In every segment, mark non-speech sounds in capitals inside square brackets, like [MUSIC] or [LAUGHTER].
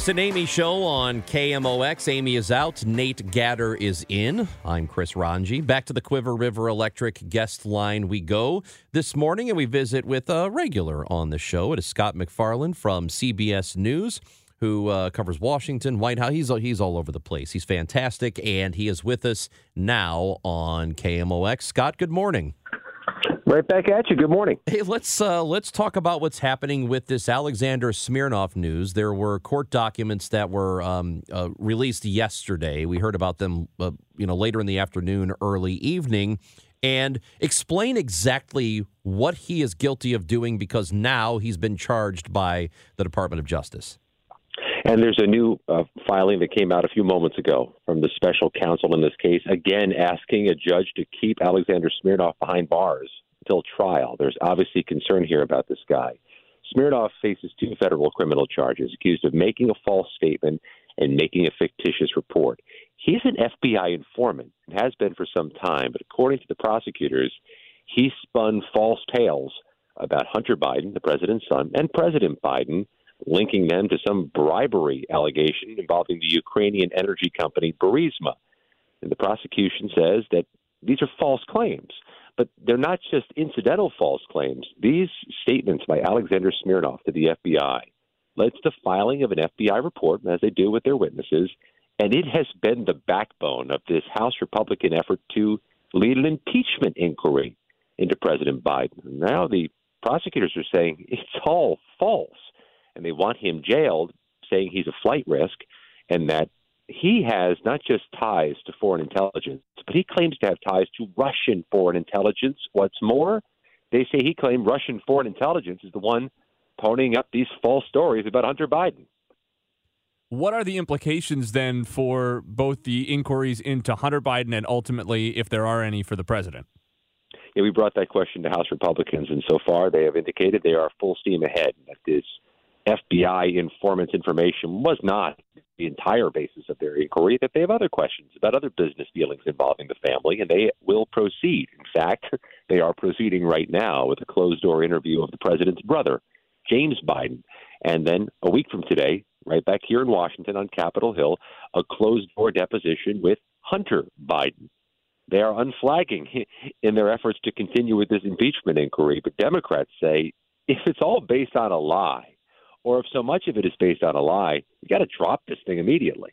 Chris and Amy show on KMOX. Amy is out. Nate Gatter is in. I'm Chris Ranji. Back to the Cuivre River Electric guest line we go this morning, and we visit with a regular on the show. It is Scott MacFarlane from CBS News who uh, covers Washington, White House. He's he's all over the place. He's fantastic, and he is with us now on KMOX. Scott, good morning. Right back at you. Good morning. Hey, let's uh, let's talk about what's happening with this Alexander Smirnov news. There were court documents that were um, uh, released yesterday. We heard about them, uh, you know, later in the afternoon, early evening, and explain exactly what he is guilty of doing because now he's been charged by the Department of Justice. And there's a new uh, filing that came out a few moments ago from the special counsel in this case, again asking a judge to keep Alexander Smirnov behind bars until trial. There's obviously concern here about this guy. Smirnov faces two federal criminal charges, accused of making a false statement and making a fictitious report. He's an FBI informant and has been for some time, but according to the prosecutors, he spun false tales about Hunter Biden, the president's son, and President Biden, linking them to some bribery allegation involving the Ukrainian energy company Burisma. And the prosecution says that these are false claims. But they're not just incidental false claims. These statements by Alexander Smirnov to the FBI led to the filing of an FBI report, as they do with their witnesses, and it has been the backbone of this House Republican effort to lead an impeachment inquiry into President Biden. Now the prosecutors are saying it's all false, and they want him jailed, saying he's a flight risk, and that he has not just ties to foreign intelligence, but he claims to have ties to Russian foreign intelligence. What's more, they say he claimed Russian foreign intelligence is the one ponying up these false stories about Hunter Biden. What are the implications then for both the inquiries into Hunter Biden and ultimately, if there are any, for the president? Yeah, we brought that question to House Republicans, and so far they have indicated they are full steam ahead. That this FBI informant's information was not the entire basis of their inquiry, that they have other questions about other business dealings involving the family, and they will proceed. In fact, they are proceeding right now with a closed door interview of the president's brother, James Biden. And then a week from today, right back here in Washington on Capitol Hill, a closed door deposition with Hunter Biden. They are unflagging [LAUGHS] in their efforts to continue with this impeachment inquiry, but Democrats say if it's all based on a lie, or if so much of it is based on a lie, you got to drop this thing immediately.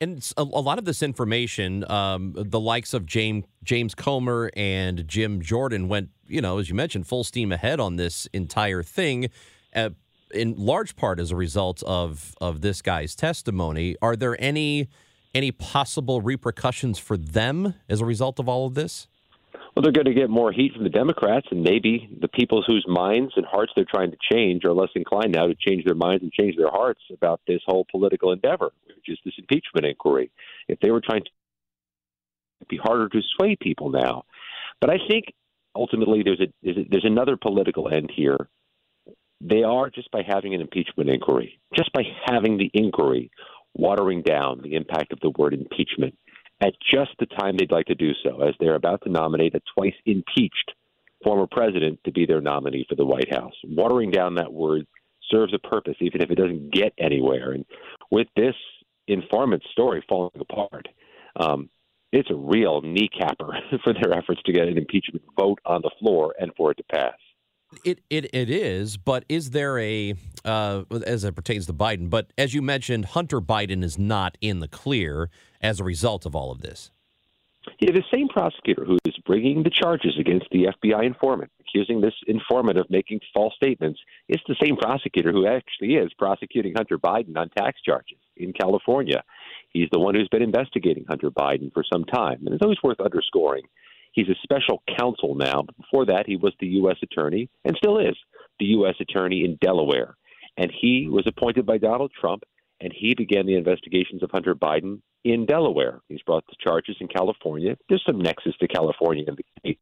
And a, lot of this information, um, the likes of James James Comer and Jim Jordan went, you know, as you mentioned, full steam ahead on this entire thing, uh, in large part as a result of of this guy's testimony. Are there any any possible repercussions for them as a result of all of this? Well, they're going to get more heat from the Democrats, and maybe the people whose minds and hearts they're trying to change are less inclined now to change their minds and change their hearts about this whole political endeavor, which is this impeachment inquiry. If they were trying to it'd be harder to sway people now. But I think ultimately there's a, there's, a, there's another political end here. They are just by having an impeachment inquiry, just by having the inquiry, watering down the impact of the word impeachment at just the time they'd like to do so, as they're about to nominate a twice impeached former president to be their nominee for the White House. Watering down that word serves a purpose, even if it doesn't get anywhere. And with this informant story falling apart, um, it's a real kneecapper [LAUGHS] for their efforts to get an impeachment vote on the floor and for it to pass. It it it is, but is there a uh, as it pertains to Biden? But as you mentioned, Hunter Biden is not in the clear as a result of all of this. Yeah, the same prosecutor who is bringing the charges against the FBI informant, accusing this informant of making false statements, is the same prosecutor who actually is prosecuting Hunter Biden on tax charges in California. He's the one who's been investigating Hunter Biden for some time, and it's always worth underscoring He's a special counsel now. Before that, he was the U.S. attorney and still is the U.S. attorney in Delaware. And he was appointed by Donald Trump and he began the investigations of Hunter Biden in Delaware. He's brought the charges in California. There's some nexus to California in the case,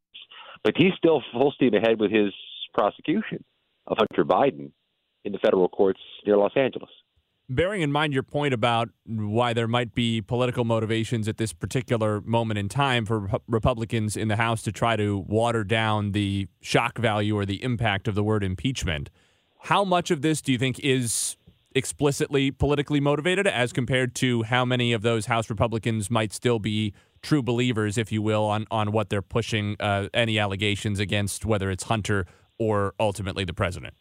but he's still full steam ahead with his prosecution of Hunter Biden in the federal courts near Los Angeles. Bearing in mind your point about why there might be political motivations at this particular moment in time for Republicans in the House to try to water down the shock value or the impact of the word impeachment, how much of this do you think is explicitly politically motivated as compared to how many of those House Republicans might still be true believers, if you will, on, on what they're pushing uh, any allegations against, whether it's Hunter or ultimately the president?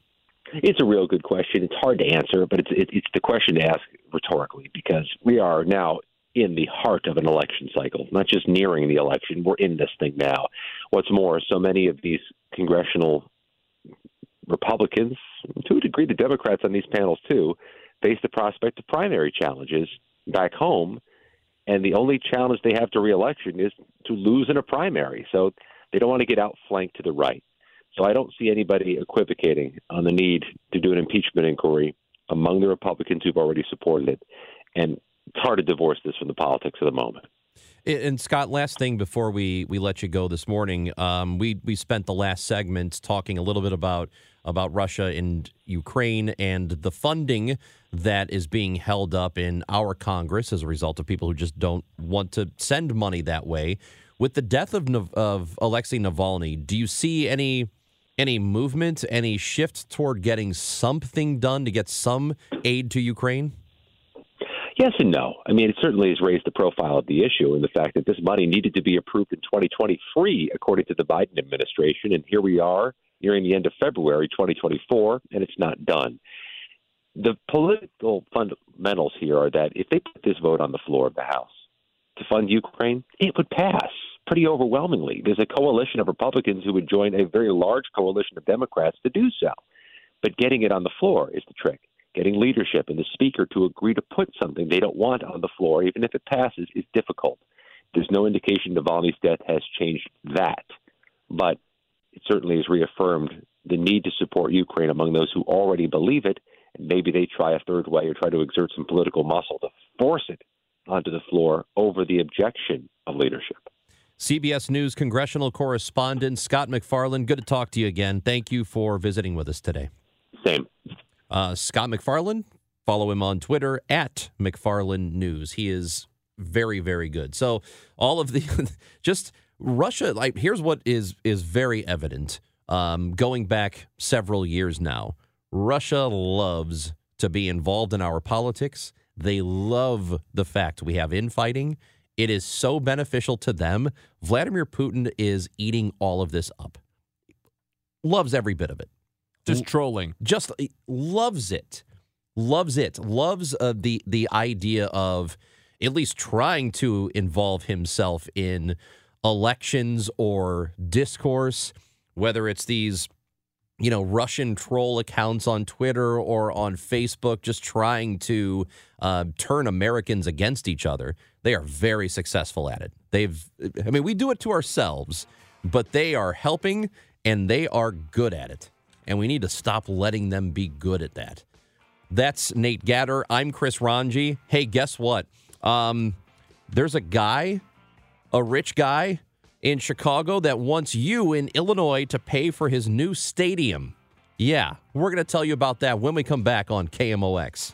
It's a real good question. It's hard to answer, but it's it, it's the question to ask rhetorically because we are now in the heart of an election cycle, not just nearing the election. We're in this thing now. What's more, so many of these congressional Republicans, to a degree, the Democrats on these panels too, face the prospect of primary challenges back home. And the only challenge they have to reelection is to lose in a primary. So they don't want to get outflanked to the right. So I don't see anybody equivocating on the need to do an impeachment inquiry among the Republicans who've already supported it. And it's hard to divorce this from the politics of the moment. And Scott, last thing before we, we let you go this morning, um, we we spent the last segment talking a little bit about about Russia and Ukraine and the funding that is being held up in our Congress as a result of people who just don't want to send money that way. With the death of of Alexei Navalny, do you see any any movement, any shift toward getting something done to get some aid to Ukraine? Yes and no. I mean, it certainly has raised the profile of the issue and the fact that this money needed to be approved in 2023, according to the Biden administration. And here we are nearing the end of February 2024, and it's not done. The political fundamentals here are that if they put this vote on the floor of the House to fund Ukraine, it would pass pretty overwhelmingly. There's a coalition of Republicans who would join a very large coalition of Democrats to do so. But getting it on the floor is the trick. Getting leadership and the speaker to agree to put something they don't want on the floor, even if it passes, is difficult. There's no indication Navalny's death has changed that. But it certainly has reaffirmed the need to support Ukraine among those who already believe it. And maybe they try a third way or try to exert some political muscle to force it onto the floor over the objection of leadership. CBS News congressional correspondent Scott MacFarlane, good to talk to you again. Thank you for visiting with us today. Same. Uh, Scott MacFarlane, follow him on Twitter at MacFarlane News. He is very, very good. So all of the [LAUGHS] just Russia, like here's what is is very evident. Um, going back several years now, Russia loves to be involved in our politics. They love the fact we have infighting it is so beneficial to them. Vladimir Putin is eating all of this up. Loves every bit of it. Just L- trolling. Just loves it. Loves it. Loves uh, the the idea of at least trying to involve himself in elections or discourse, whether it's these you know, Russian troll accounts on Twitter or on Facebook just trying to uh, turn Americans against each other. They are very successful at it. They've, I mean, we do it to ourselves, but they are helping and they are good at it. And we need to stop letting them be good at that. That's Nate Gatter. I'm Chris Ranji. Hey, guess what? Um, there's a guy, a rich guy in Chicago that wants you in Illinois to pay for his new stadium. Yeah, we're going to tell you about that when we come back on KMOX.